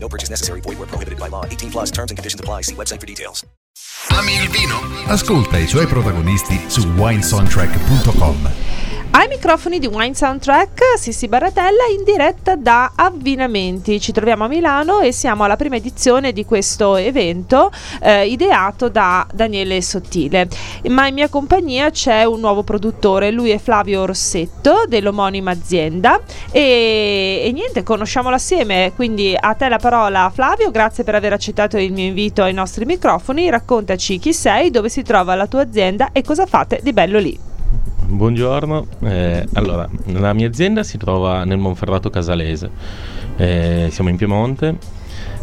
No purchase necessary. Void where prohibited by law. 18 plus terms and conditions apply. See website for details. Ami il vino? Ascolta i suoi protagonisti su winesoundtrack.com. Ai microfoni di Wine Soundtrack, Sissi Baratella in diretta da Avvinamenti. Ci troviamo a Milano e siamo alla prima edizione di questo evento eh, ideato da Daniele Sottile. Ma in mia compagnia c'è un nuovo produttore, lui è Flavio Rossetto dell'omonima azienda e, e niente, conosciamolo assieme. Quindi a te la parola Flavio, grazie per aver accettato il mio invito ai nostri microfoni. Raccontaci chi sei, dove si trova la tua azienda e cosa fate di bello lì. Buongiorno, eh, allora la mia azienda si trova nel Monferrato Casalese, eh, siamo in Piemonte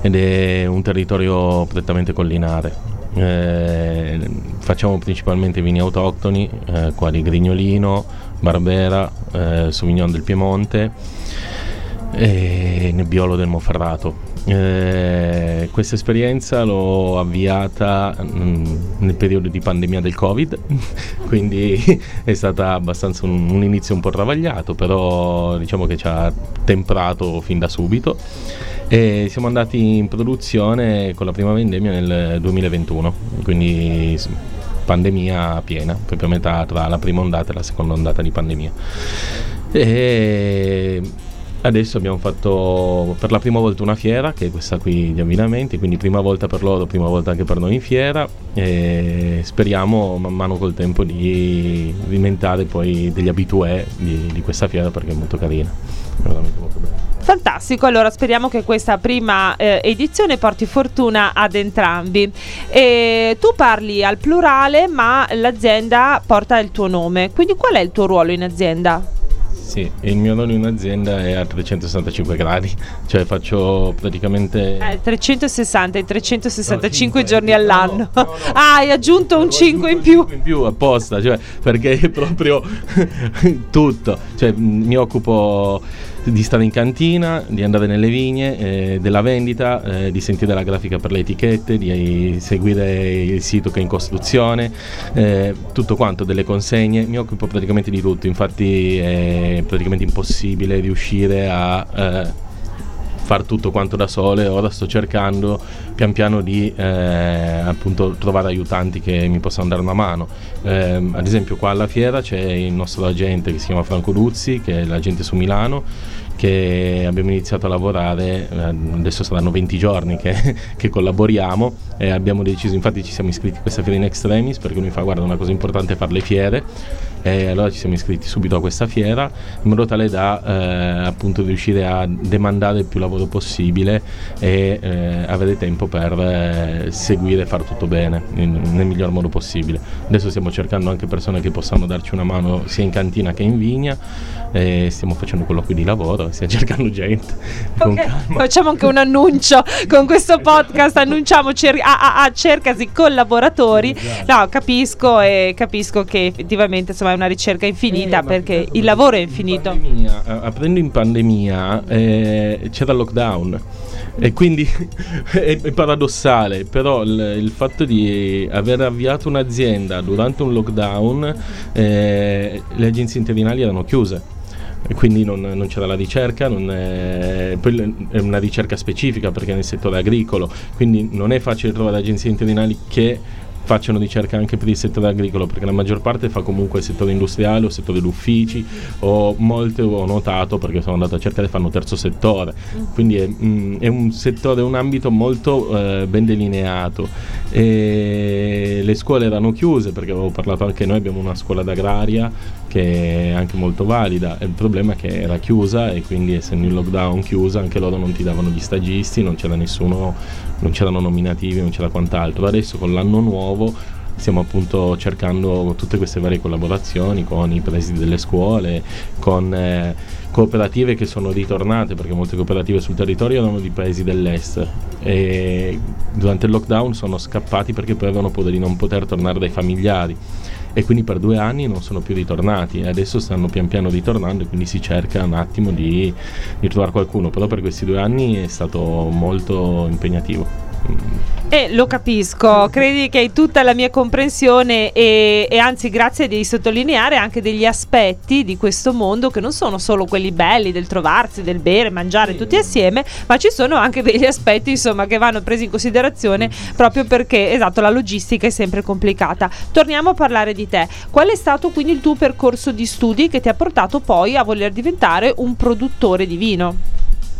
ed è un territorio prettamente collinare. Eh, facciamo principalmente vini autoctoni, eh, quali Grignolino, Barbera, eh, Sauvignon del Piemonte e Nebbiolo del Monferrato. Eh, questa esperienza l'ho avviata mh, mm, nel periodo di pandemia del Covid, quindi è stata abbastanza un, un, inizio un po' travagliato, però diciamo che ci ha temprato fin da subito. E siamo andati in produzione con la prima vendemmia nel 2021, quindi pandemia piena, proprio a metà tra la prima ondata e la seconda ondata di pandemia. E Adesso abbiamo fatto per la prima volta una fiera, che è questa qui di abbinamenti, quindi prima volta per loro, prima volta anche per noi in fiera e speriamo man mano col tempo di diventare poi degli abitué di, di questa fiera perché è molto carina, è veramente molto bella. Fantastico, allora speriamo che questa prima eh, edizione porti fortuna ad entrambi. E tu parli al plurale, ma l'azienda porta il tuo nome, quindi qual è il tuo ruolo in azienda? Sì, il mio ruolo in azienda è a 365 gradi, cioè faccio praticamente... Eh, 360 e 365 no, giorni all'anno. No, no, ah, hai aggiunto un 5 in più. in più apposta, cioè, perché è proprio tutto. Cioè, mi occupo di stare in cantina, di andare nelle vigne, eh, della vendita, eh, di sentire la grafica per le etichette, di seguire il sito che è in costruzione, eh, tutto quanto, delle consegne, mi occupo praticamente di tutto, infatti praticamente impossibile riuscire a eh, far tutto quanto da sole, ora sto cercando pian piano di eh, appunto trovare aiutanti che mi possano dare una mano. Eh, ad esempio qua alla fiera c'è il nostro agente che si chiama Franco Luzzi, che è l'agente su Milano, che abbiamo iniziato a lavorare, eh, adesso saranno 20 giorni che, che, collaboriamo e abbiamo deciso, infatti ci siamo iscritti a questa fiera in extremis perché lui fa guarda una cosa importante è fare le fiere e allora ci siamo iscritti subito a questa fiera in modo tale da eh, appunto riuscire a demandare il più lavoro possibile e eh, avere tempo per eh, seguire e fare tutto bene in, nel miglior modo possibile. Adesso stiamo cercando anche persone che possano darci una mano sia in cantina che in vigna stiamo facendo colloqui di lavoro, stiamo cercando gente. Okay. Facciamo anche un annuncio con questo podcast, annunciamo cer- a, a, a cercasi collaboratori. Esatto. No, capisco e capisco che effettivamente insomma una ricerca infinita eh, perché il lavoro è infinito. In pandemia, eh, aprendo in pandemia eh, c'era il lockdown e quindi è, è, paradossale, però il, il, fatto di aver avviato un'azienda durante un lockdown, eh, le agenzie interinali erano chiuse e quindi non, non, c'era la ricerca, è, poi è una ricerca specifica perché è nel settore agricolo, quindi non è facile trovare agenzie interinali che facciano ricerca anche per il settore agricolo, perché la maggior parte fa comunque il settore industriale o il settore degli uffici, o molte ho notato perché sono andato a cercare fanno terzo settore, quindi è, mh, mm, è un settore, un ambito molto eh, ben delineato. E le scuole erano chiuse perché avevo parlato anche noi, abbiamo una scuola d'agraria che è anche molto valida, il problema è che era chiusa e quindi essendo in lockdown chiusa anche loro non ti davano gli stagisti, non c'era nessuno, non c'erano nominativi, non c'era quant'altro. Adesso con l'anno nuovo stiamo appunto cercando tutte queste varie collaborazioni con i presidi delle scuole, con eh, cooperative che sono ritornate, perché molte cooperative sul territorio erano di paesi dell'est. E durante il lockdown sono scappati perché poi avevano paura di non poter tornare dai familiari e quindi per due anni non sono più ritornati e adesso stanno pian piano ritornando e quindi si cerca un attimo di, di trovare qualcuno, però per questi due anni è stato molto impegnativo. E lo capisco, credi che hai tutta la mia comprensione e, e, anzi grazie di sottolineare anche degli aspetti di questo mondo che non sono solo quelli belli del trovarsi, del bere, mangiare sì. tutti assieme, ma ci sono anche degli aspetti insomma che vanno presi in considerazione proprio perché esatto la logistica è sempre complicata. Torniamo a parlare di te. Qual è stato quindi il tuo percorso di studi che ti ha portato poi a voler diventare un produttore di vino?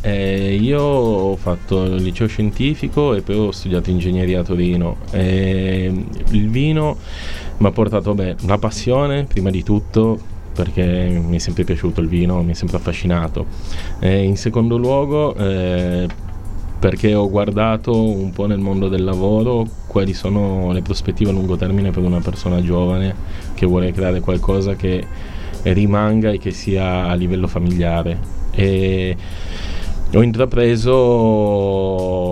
Eh, io ho fatto il liceo scientifico e poi ho studiato ingegneria a Torino. Eh, il vino mi ha portato beh, una passione prima di tutto perché mi è sempre piaciuto il vino, mi è sempre affascinato. Eh, in secondo luogo eh, perché ho guardato un po' nel mondo del lavoro quali sono le prospettive a lungo termine per una persona giovane che vuole creare qualcosa che rimanga e che sia a livello familiare. E ho intrapreso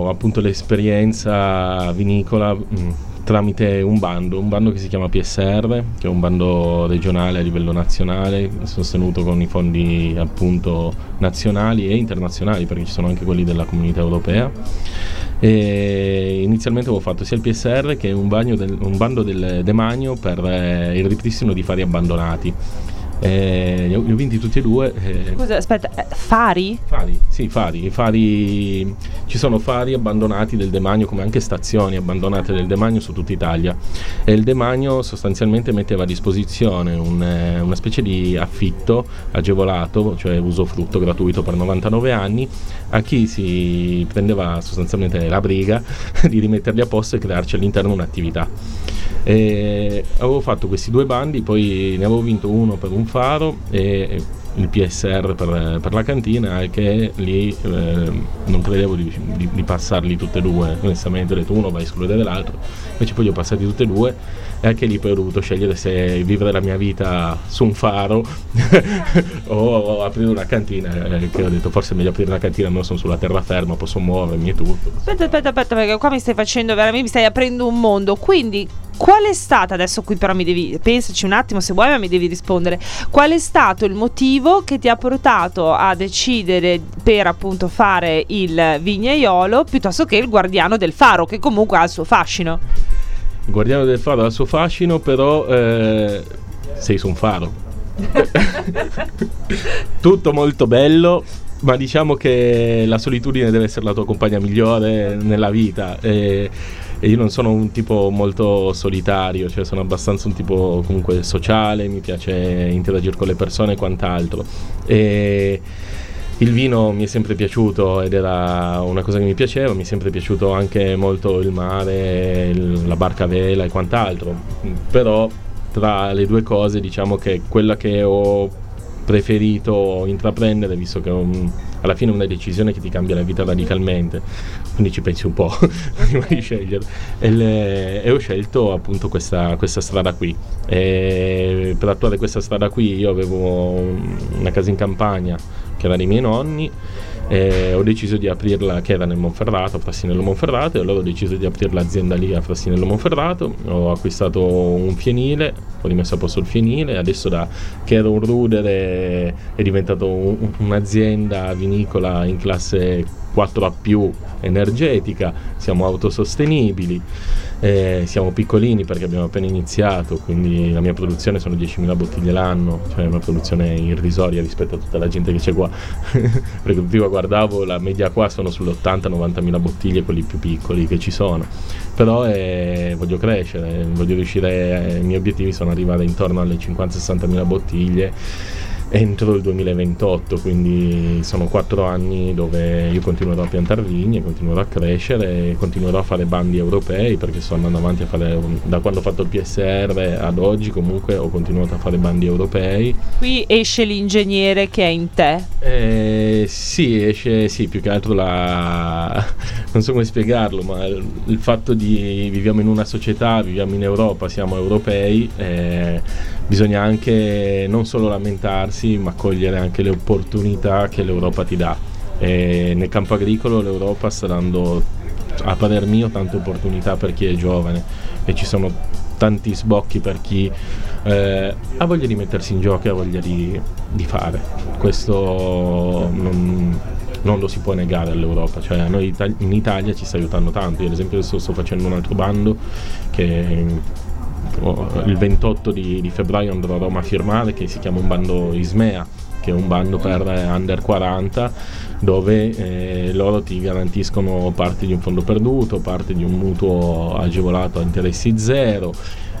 appunto l'esperienza vinicola mh, mm, tramite un bando, un bando che si chiama PSR, che è un bando regionale a livello nazionale, sostenuto con i fondi appunto nazionali e internazionali, perché ci sono anche quelli della comunità europea. E inizialmente avevo fatto sia il PSR che un, del, un bando del demanio per eh, il ripristino di fari abbandonati eh, li, ho, li, ho, vinti tutti e due. Eh. Scusa, aspetta, eh, fari? Fari, sì, fari, fari. Ci sono fari abbandonati del demanio, come anche stazioni abbandonate del demanio su tutta Italia. E il demanio sostanzialmente metteva a disposizione un, eh, una specie di affitto agevolato, cioè usufrutto gratuito per 99 anni, a chi si prendeva sostanzialmente la briga di rimetterli a posto e crearci all'interno un'attività. E avevo fatto questi due bandi, poi ne avevo vinto uno per un faro e il PSR per, per la cantina e che lì eh, non credevo di, di, di, passarli tutte e due. Onestamente ho detto uno va a escludere l'altro. Invece poi li ho passati tutte e due e anche lì poi ho dovuto scegliere se vivere la mia vita su un faro o, aprire una cantina eh, che ho detto forse è meglio aprire una cantina non sono sulla terraferma posso muovermi e tutto. Aspetta aspetta aspetta perché qua mi stai facendo veramente mi stai aprendo un mondo. Quindi Qual è stata, adesso qui però mi devi, pensaci un attimo se vuoi ma mi devi rispondere, qual è stato il motivo che ti ha portato a decidere per appunto fare il vignaiolo piuttosto che il guardiano del faro che comunque ha il suo fascino? Il guardiano del faro ha il suo fascino però eh, sei su un faro. Tutto molto bello, ma diciamo che la solitudine deve essere la tua compagna migliore nella vita. E e io non sono un tipo molto solitario, cioè sono abbastanza un tipo comunque sociale, mi piace interagire con le persone e quant'altro. E il vino mi è sempre piaciuto ed era una cosa che mi piaceva, mi è sempre piaciuto anche molto il mare, la barca a vela e quant'altro, però tra le due cose diciamo che quella che ho preferito intraprendere, visto che un, alla fine è una decisione che ti cambia la vita radicalmente, quindi ci pensi un po' prima di scegliere. E, le, e, ho scelto appunto questa, questa strada qui. E per attuare questa strada qui io avevo una casa in campagna che era dei miei nonni ho deciso di aprirla che era nel Monferrato, a Frassinello Monferrato e allora ho deciso di aprire l'azienda lì a Frassinello Monferrato. Ho acquistato un fienile ho rimesso a posto il fienile adesso da che era un rudere è diventato un, un'azienda vinicola in classe 4A energetica siamo autosostenibili eh, siamo piccolini perché abbiamo appena iniziato, quindi la mia produzione sono 10.000 bottiglie l'anno, cioè una produzione irrisoria rispetto a tutta la gente che c'è qua. perché prima guardavo la media qua sono sulle 80-90.000 bottiglie, quelli più piccoli che ci sono. Però eh, voglio crescere, voglio riuscire, eh, i miei obiettivi sono arrivare intorno alle 50-60.000 bottiglie entro il 2028, quindi sono quattro anni dove io continuerò a piantare vigne, continuerò a crescere, e continuerò a fare bandi europei perché sto andando avanti a fare, da quando ho fatto il PSR ad oggi comunque ho continuato a fare bandi europei. Qui esce l'ingegnere che è in te. Eh, sì, esce, sì, più che altro la... non so come spiegarlo, ma il, il fatto di viviamo in una società, viviamo in Europa, siamo europei, eh, bisogna anche non solo lamentarsi, ma cogliere anche le opportunità che l'Europa ti dà. E nel campo agricolo l'Europa sta dando, a parer mio, tante opportunità per chi è giovane e ci sono tanti sbocchi per chi eh, ha voglia di mettersi in gioco e ha voglia di, di fare. Questo non, non lo si può negare all'Europa, cioè a noi in Italia ci sta aiutando tanto. Io ad esempio adesso sto facendo un altro bando che il 28 di, di febbraio andrò a Roma a firmare che si chiama un bando Ismea che è un bando per under 40 dove eh, loro ti garantiscono parte di un fondo perduto, parte di un mutuo agevolato a interessi zero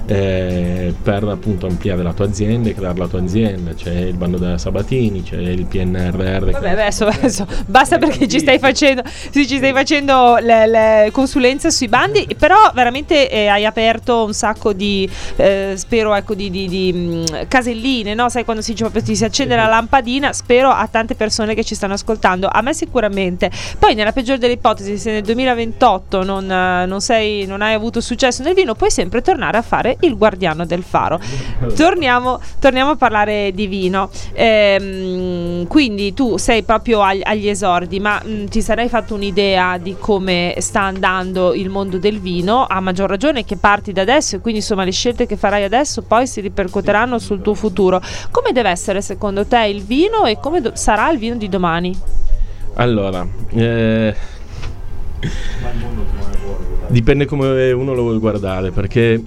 eh, per appunto ampliare la tua azienda e creare la tua azienda. C'è il bando della Sabatini, c'è il PNRR. Vabbè, adesso, adesso basta perché ci stai facendo, sì, ci stai facendo le, le consulenze sui bandi, però veramente eh, hai aperto un sacco di, eh, spero, ecco, di, di, di mh, caselline, no? Sai quando si ti si accende la lampadina, spero a tante persone che ci stanno ascoltando, a me sicuramente. Poi nella peggiore delle ipotesi, se nel 2028 non, non, sei, non hai avuto successo nel vino, puoi sempre tornare a fare il guardiano del faro. Torniamo, torniamo a parlare di vino. Ehm, quindi tu sei proprio agli, agli esordi, ma mh, ti sarei fatto un'idea di come sta andando il mondo del vino, a maggior ragione che parti da adesso e quindi insomma le scelte che farai adesso poi si ripercuoteranno sul tuo futuro. Come deve essere secondo te il vino e come do- sarà il vino di domani? Allora, eh, dipende come uno lo vuole guardare, perché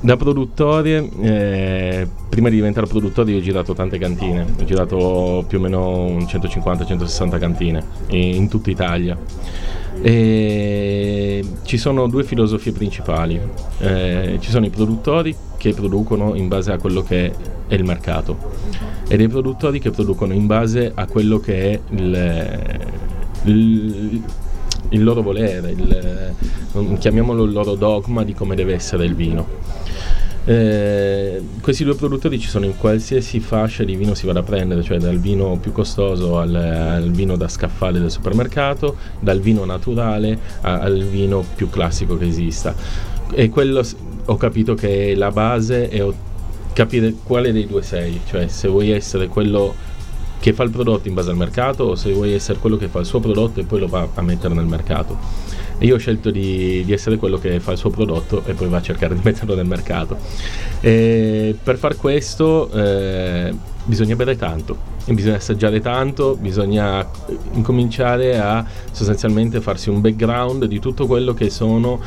da produttore, eh, prima di diventare produttore io ho girato tante cantine, ho girato più o meno 150-160 cantine in tutta Italia. E ci sono due filosofie principali, eh, ci sono i produttori che producono in base a quello che è il mercato e dei produttori che producono in base a quello che è il, il, il loro volere, il, chiamiamolo il loro dogma di come deve essere il vino. Eh, questi due produttori ci sono in qualsiasi fascia di vino si vada a prendere, cioè dal vino più costoso al, al vino da scaffale del supermercato, dal vino naturale a, al vino più classico che esista. E quello ho capito che è la base ho capire quale dei due sei, cioè se vuoi essere quello che fa il prodotto in base al mercato o se vuoi essere quello che fa il suo prodotto e poi lo va a mettere nel mercato. Io ho scelto di, di essere quello che fa il suo prodotto e poi va a cercare di metterlo nel mercato. E per far questo eh, bisogna bere tanto, bisogna assaggiare tanto, bisogna incominciare a sostanzialmente farsi un background di tutto quello che sono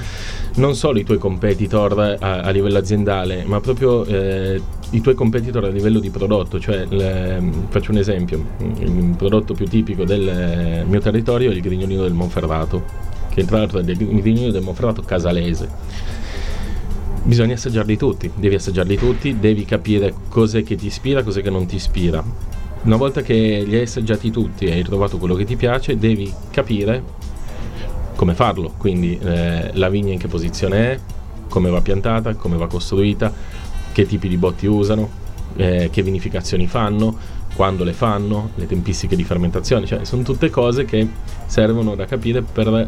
non solo i tuoi competitor a, a livello aziendale, ma proprio eh, i tuoi competitor a livello di prodotto. Cioè, le, faccio un esempio, il prodotto più tipico del mio territorio è il grignolino del Monferrato che è grignolino del Monferrato casalese. Bisogna assaggiarli tutti, devi assaggiarli tutti, devi capire cos'è che ti ispira, cos'è che non ti ispira. Una volta che li hai assaggiati tutti e hai trovato quello che ti piace, devi capire come farlo, quindi eh, la vigna in che posizione è, come va piantata, come va costruita, che tipi di botti usano, eh, che vinificazioni fanno, quando le fanno, le tempistiche di fermentazione, cioè sono tutte cose che servono da capire per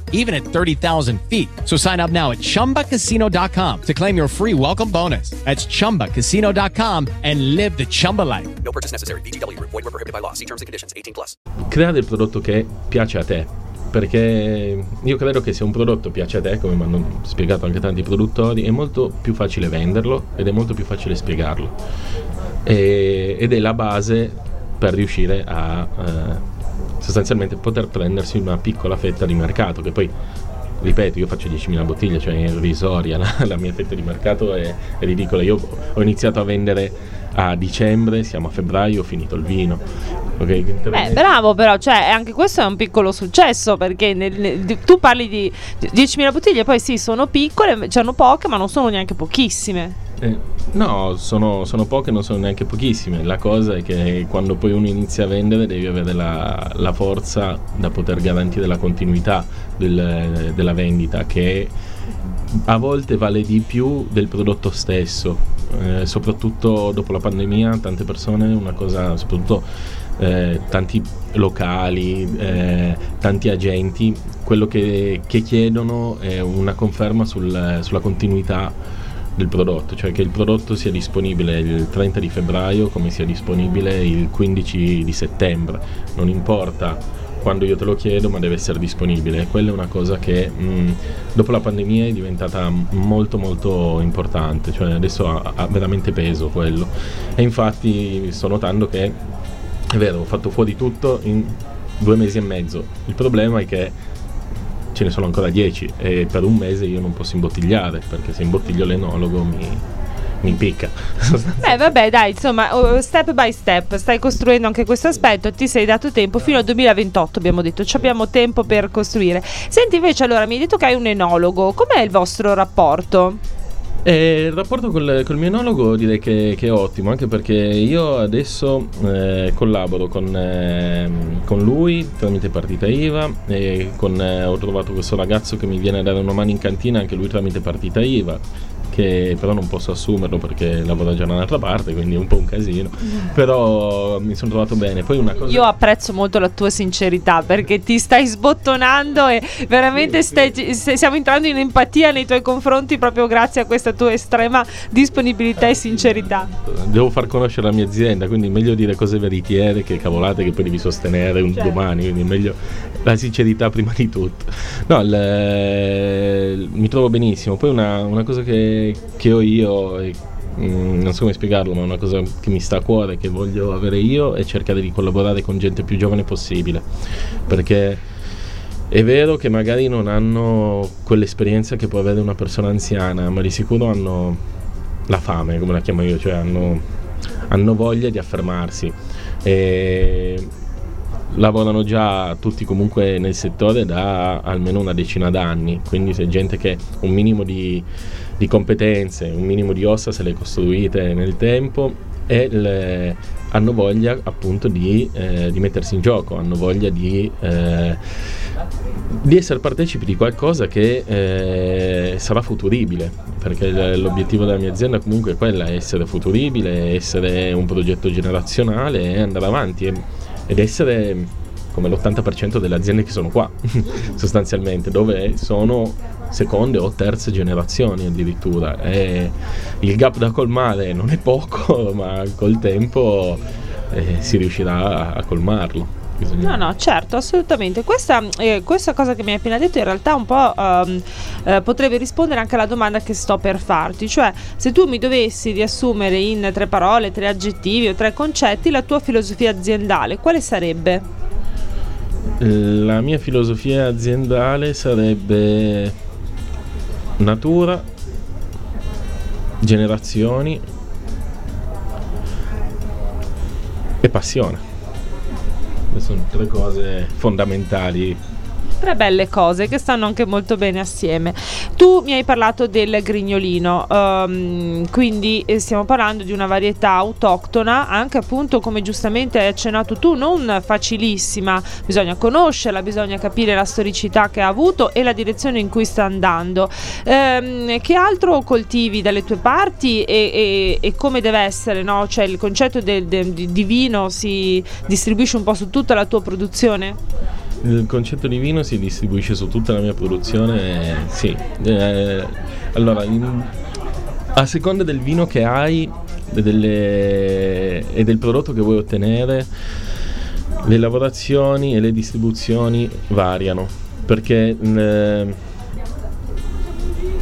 even at 30,000 feet. So sign up now at chumbacasino.com to claim your free welcome bonus. That's chumbacasino.com and live the Chumba life. No purchase necessary. VGW Group. Void were prohibited by law. See terms and conditions. 18 plus. Creare il prodotto che piace a te. Perché io credo che se un prodotto piace a te, come mi hanno spiegato anche tanti produttori, è molto più facile venderlo ed è molto più facile spiegarlo. E, ed è la base per riuscire a eh, sostanzialmente poter prendersi una piccola fetta di mercato, che poi ripeto, io faccio 10.000 bottiglie, cioè è irrisoria la, la mia fetta di mercato è, è ridicola. Io ho iniziato a vendere a dicembre, siamo a febbraio, ho finito il vino. Ok, Beh, bravo però, cioè anche questo è un piccolo successo perché nel- nel- tu parli di 10.000 bottiglie, poi sì, sono piccole, c'hanno poche, ma non sono neanche pochissime. Eh, no, sono, sono poche, non sono neanche pochissime. La cosa è che quando poi uno inizia a vendere devi avere la, la forza da poter garantire la continuità del- della vendita, che a volte vale di più del prodotto stesso. Eh, soprattutto dopo la pandemia, tante persone, una cosa, soprattutto eh, tanti locali, eh, tanti agenti, quello che, che chiedono è una conferma sul- sulla continuità del prodotto, cioè che il prodotto sia disponibile il 30 di febbraio come sia disponibile il 15 di settembre, non importa quando io te lo chiedo, ma deve essere disponibile. Quella è una cosa che mh, dopo la pandemia è diventata molto molto importante, cioè adesso ha, ha veramente peso quello. E infatti sto notando che è vero, ho fatto fuori tutto in due mesi e mezzo. Il problema è che ce ne sono ancora 10 e per un mese io non posso imbottigliare perché se imbottiglio l'enologo mi, mi impicca. Beh, vabbè, dai, insomma, step by step, stai costruendo anche questo aspetto, ti sei dato tempo fino al 2028, abbiamo detto, ci abbiamo tempo per costruire. Senti, invece, allora, mi hai detto che hai un enologo, com'è il vostro rapporto? E il rapporto col, col mio enologo direi che, che è ottimo, anche perché io adesso eh, collaboro con, ehm, con lui tramite partita IVA e con, eh, ho trovato questo ragazzo che mi viene a dare una mano in cantina, anche lui tramite partita IVA che però non posso assumerlo perché lavora già da un'altra parte, quindi è un po' un casino. Però mi sono trovato bene. Poi una cosa Io apprezzo molto la tua sincerità perché ti stai sbottonando e veramente stai- stiamo entrando in empatia nei tuoi confronti proprio grazie a questa tua estrema disponibilità e sincerità. devo far conoscere la mia azienda, quindi meglio dire cose veritiere che cavolate che poi devi sostenere un Certo. domani, quindi meglio la sincerità prima di tutto. No, il- mi trovo benissimo. Poi una, una cosa che, che ho io, e, mm, non so come spiegarlo, ma è una cosa che mi sta a cuore, che voglio avere io, è cercare di collaborare con gente più giovane possibile. Perché è vero che magari non hanno quell'esperienza che può avere una persona anziana, ma di sicuro hanno la fame, come la chiamo io, cioè hanno, hanno voglia di affermarsi. E lavorano già tutti comunque nel settore da almeno una decina d'anni, quindi c'è gente che un minimo di, di competenze, un minimo di ossa se le costruite nel tempo e le- hanno voglia appunto di, eh, di mettersi in gioco, hanno voglia di, eh, di essere partecipi di qualcosa che eh, sarà futuribile, perché l'obiettivo della mia azienda comunque è quella, essere futuribile, essere un progetto generazionale e andare avanti ed essere come l'80% delle aziende che sono qua, sostanzialmente, dove sono seconde o terze generazioni addirittura. E il gap da colmare non è poco, ma col tempo eh, si riuscirà a, colmarlo. No, no, certo, assolutamente. Questa, eh, questa cosa che mi hai appena detto in realtà un po' ehm, eh, potrebbe rispondere anche alla domanda che sto per farti, cioè se tu mi dovessi riassumere in tre parole, tre aggettivi o tre concetti la tua filosofia aziendale, quale sarebbe? La mia filosofia aziendale sarebbe natura, generazioni e passione. Queste sono tre cose fondamentali. Tre belle cose che stanno anche molto bene assieme. Tu mi hai parlato del grignolino, ehm, quindi eh, stiamo parlando di una varietà autoctona, anche appunto come giustamente hai accennato tu, non facilissima, bisogna conoscerla, bisogna capire la storicità che ha avuto e la direzione in cui sta andando. Ehm, che altro coltivi dalle tue parti e, e- e come deve essere? No? Cioè il concetto del- del- di vino si distribuisce un po' su tutta la tua produzione? Il concetto di vino si distribuisce su tutta la mia produzione, eh, sì. Eh, allora, in- a seconda del vino che hai delle- e del prodotto che vuoi ottenere, le lavorazioni e le distribuzioni variano. Perché eh,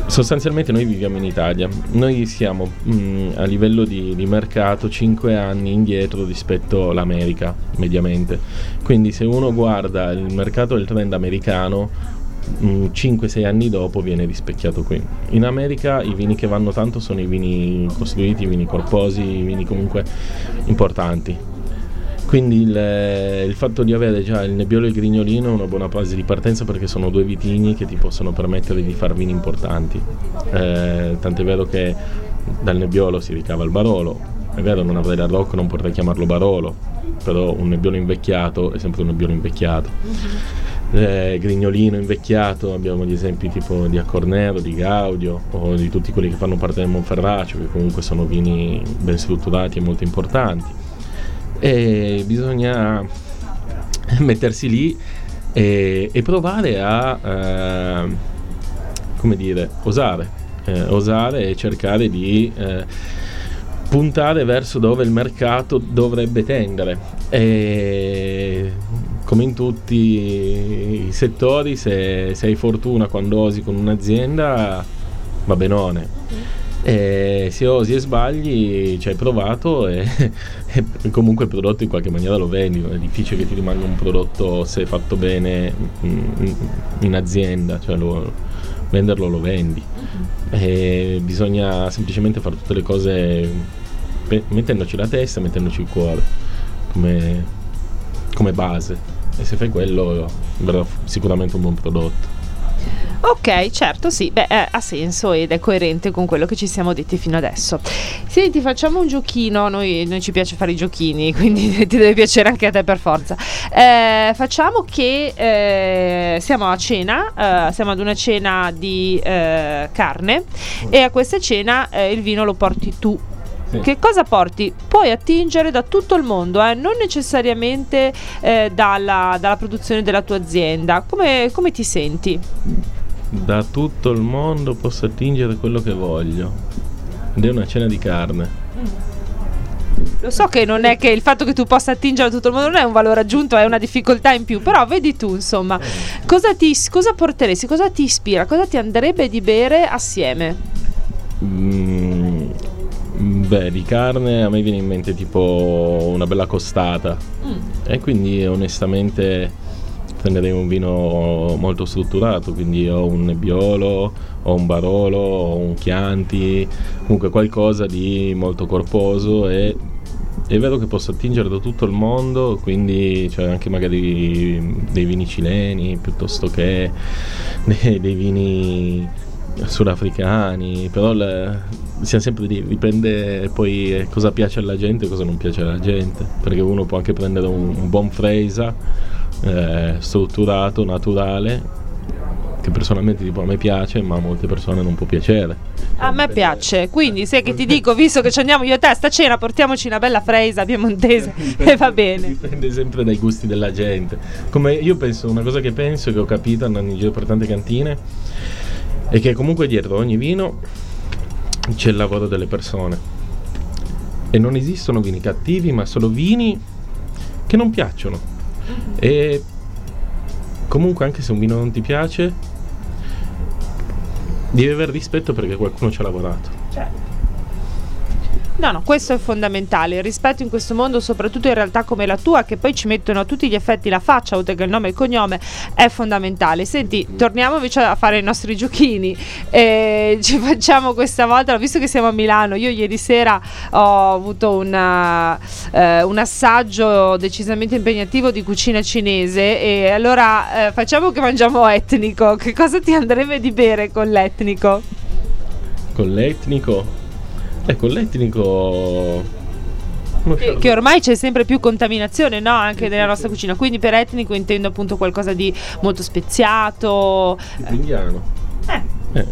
sostanzialmente noi viviamo in Italia, noi siamo mm, a livello di, di mercato 5 anni indietro rispetto all'America mediamente. Quindi se uno guarda il mercato del trend americano, 5-6 anni dopo viene rispecchiato qui. In America i vini che vanno tanto sono i vini costruiti, i vini corposi, i vini comunque importanti. Quindi il, il fatto di avere già il nebbiolo e il grignolino è una buona base di partenza perché sono due vitigni che ti possono permettere di fare vini importanti. Eh, tant'è vero che dal nebbiolo si ricava il barolo. È vero, non avrei la Rock, non potrei chiamarlo barolo, però un nebbiolo invecchiato è sempre un nebbiolo invecchiato. Eh, Grignolino invecchiato, abbiamo gli esempi tipo di Accornero, di Gaudio o di tutti quelli che fanno parte del Monferracio, che comunque sono vini ben strutturati e molto importanti. E bisogna mettersi lì e, e provare a, eh, come dire, osare, eh, osare e cercare di eh, puntare verso dove il mercato dovrebbe tendere. E come in tutti i settori, se, se hai fortuna quando osi con un'azienda, va benone. E se osi e sbagli ci hai provato e, e comunque il prodotto in qualche maniera lo vendi, è difficile che ti rimanga un prodotto se fatto bene in, in azienda, cioè lo, venderlo lo vendi. E bisogna semplicemente fare tutte le cose pe- mettendoci la testa, mettendoci il cuore come, come base. E se fai quello verrà sicuramente un buon prodotto. Ok, certo, sì, beh, eh, ha senso ed è coerente con quello che ci siamo detti fino adesso. Senti, facciamo un giochino, noi, noi ci piace fare i giochini, quindi ti deve piacere anche a te per forza. Eh, facciamo che eh, siamo a cena, eh, siamo ad una cena di eh, carne e a questa cena eh, il vino lo porti tu. Sì. Che cosa porti? Puoi attingere da tutto il mondo, eh, non necessariamente eh, dalla, dalla produzione della tua azienda. Come, come ti senti? Da tutto il mondo posso attingere quello che voglio. Ed è una cena di carne. Lo so che non è che il fatto che tu possa attingere a tutto il mondo non è un valore aggiunto, è una difficoltà in più, però vedi tu, insomma, cosa, ti, cosa porteresti, cosa ti ispira, cosa ti andrebbe di bere assieme? Mm, beh, di carne a me viene in mente tipo una bella costata. E quindi onestamente prenderei un vino molto strutturato, quindi ho un nebbiolo, ho un barolo, ho un chianti, comunque qualcosa di molto corposo e è vero che posso attingere da tutto il mondo, quindi cioè anche magari dei vini cileni piuttosto che dei, dei vini sudafricani, però le- siamo sempre lì, dipende poi cosa piace alla gente e cosa non piace alla gente, perché uno può anche prendere un, un buon Freisa eh, strutturato, naturale, che personalmente tipo a me piace, ma a molte persone non può piacere. A me piace, quindi se che ti dico, visto che ci andiamo io e te a sta cena, portiamoci una bella freisa piemontese e va bene. Dipende sempre dai gusti della gente. Come io penso, una cosa che penso che ho capito andando in giro per tante cantine è che comunque dietro ogni vino c'è il lavoro delle persone. E non esistono vini cattivi, ma solo vini che non piacciono. E comunque anche se un vino non ti piace, devi avere rispetto perché qualcuno ci ha lavorato. No, no, questo è fondamentale. Il rispetto in questo mondo, soprattutto in realtà come la tua, che poi ci mettono a tutti gli effetti la faccia, oltre che il nome e il cognome, è fondamentale. Senti, torniamo invece a fare i nostri giochini. Eh, ci facciamo questa volta, visto che siamo a Milano, io ieri sera ho avuto una, eh, un assaggio decisamente impegnativo di cucina cinese e allora eh, facciamo che mangiamo etnico. Che cosa ti andrebbe di bere con l'etnico? Con l'etnico? Eh, con l'etnico... Che, che ormai c'è sempre più contaminazione, no? Anche nella nostra cucina. Quindi per etnico intendo appunto qualcosa di molto speziato. Tipo indiano. Eh. Eh,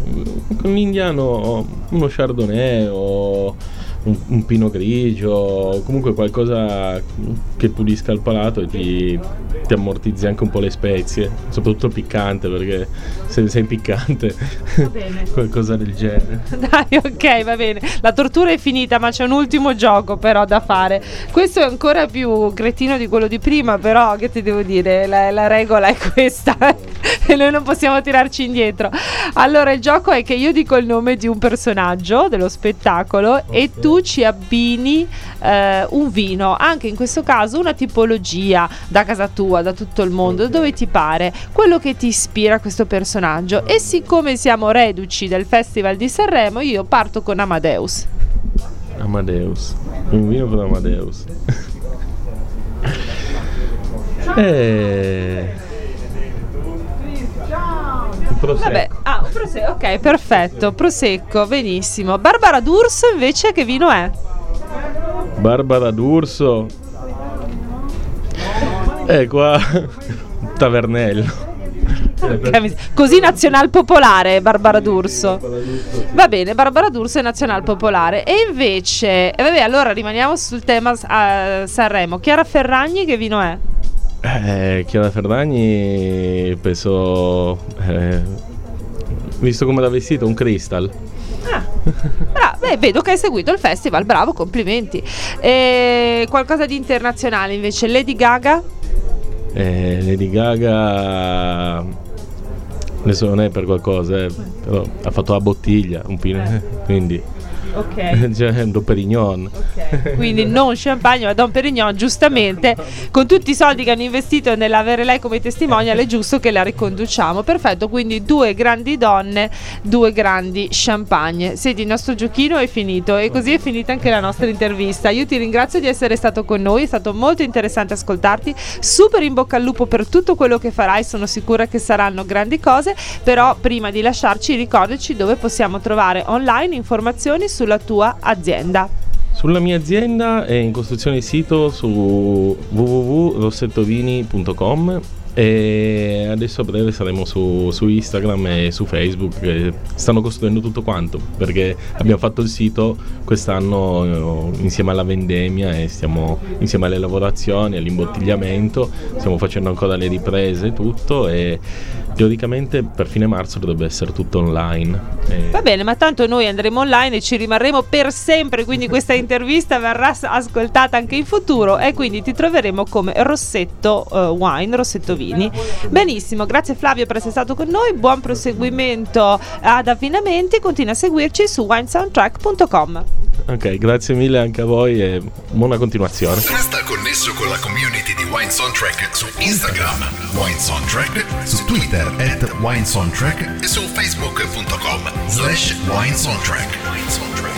con l'indiano uno chardonnay o un, un pino grigio, comunque qualcosa che pulisca il palato e ti, ti ammortizzi anche un po' le spezie, soprattutto piccante perché se sei piccante qualcosa del genere. Dai, ok, va bene. La tortura è finita, ma c'è un ultimo gioco però da fare. Questo è ancora più cretino di quello di prima, però che ti devo dire, la, la regola è questa e noi non possiamo tirarci indietro. Allora, il gioco è che io dico il nome di un personaggio dello spettacolo e tu tu ci abbini eh, un vino, anche in questo caso una tipologia da casa tua, da tutto il mondo, da dove ti pare, quello che ti ispira a questo personaggio. E siccome siamo reduci del Festival di Sanremo, io parto con Amadeus. Amadeus. Un vino con Amadeus. eh... Prosecco. Vabbè, ah, un prose- ok, perfetto, prosecco, benissimo. Barbara D'Urso invece che vino è? Barbara D'Urso. Eh, qua. Tavernello. Così nazional popolare Barbara D'Urso. Va bene, Barbara D'Urso è nazional popolare. E invece, eh, vabbè, allora rimaniamo sul tema eh, Sanremo. Chiara Ferragni che vino è? Eh, Chiara Ferragni, penso. eh, visto come l'ha vestito, un crystal. Ah, beh, vedo che hai seguito il festival, bravo, complimenti. E qualcosa di internazionale invece, Lady Gaga? Eh, Lady Gaga. Adesso non è per qualcosa, eh, però ha fatto la bottiglia, un pino, quindi. Ok. Cioè, un Perignon. Quindi non champagne ma Don Perignon giustamente con tutti i soldi che hanno investito nell'avere lei come testimonial è giusto che la riconduciamo. Perfetto quindi due grandi donne due grandi champagne. Senti il nostro giochino è finito e così è finita anche la nostra intervista. Io ti ringrazio di essere stato con noi è stato molto interessante ascoltarti. Super in bocca al lupo per tutto quello che farai sono sicura che saranno grandi cose però prima di lasciarci ricordaci dove possiamo trovare online informazioni sulla tua azienda. Sulla mia azienda è in costruzione il sito su www.rossettovini.com e adesso a breve saremo su, su Instagram e su Facebook che stanno costruendo tutto quanto perché abbiamo fatto il sito quest'anno eh, insieme alla vendemmia e stiamo insieme alle lavorazioni, all'imbottigliamento, stiamo facendo ancora le riprese tutto e teoricamente per fine marzo dovrebbe essere tutto online. E- Va bene, ma tanto noi andremo online e ci rimarremo per sempre, quindi questa intervista verrà ascoltata anche in futuro e quindi ti troveremo come Rossetto eh, Wine, Rossetto Vini. Benissimo, grazie Flavio per essere stato con noi, buon proseguimento ad avvinamenti, continua a seguirci su winesoundtrack.com. Ok, grazie mille anche a voi e buona continuazione. Resta connesso con la community di Wine Soundtrack su Instagram, Wine Soundtrack, su Twitter at Wine Soundtrack e su facebook.com slash Wine Soundtrack. Wine Soundtrack.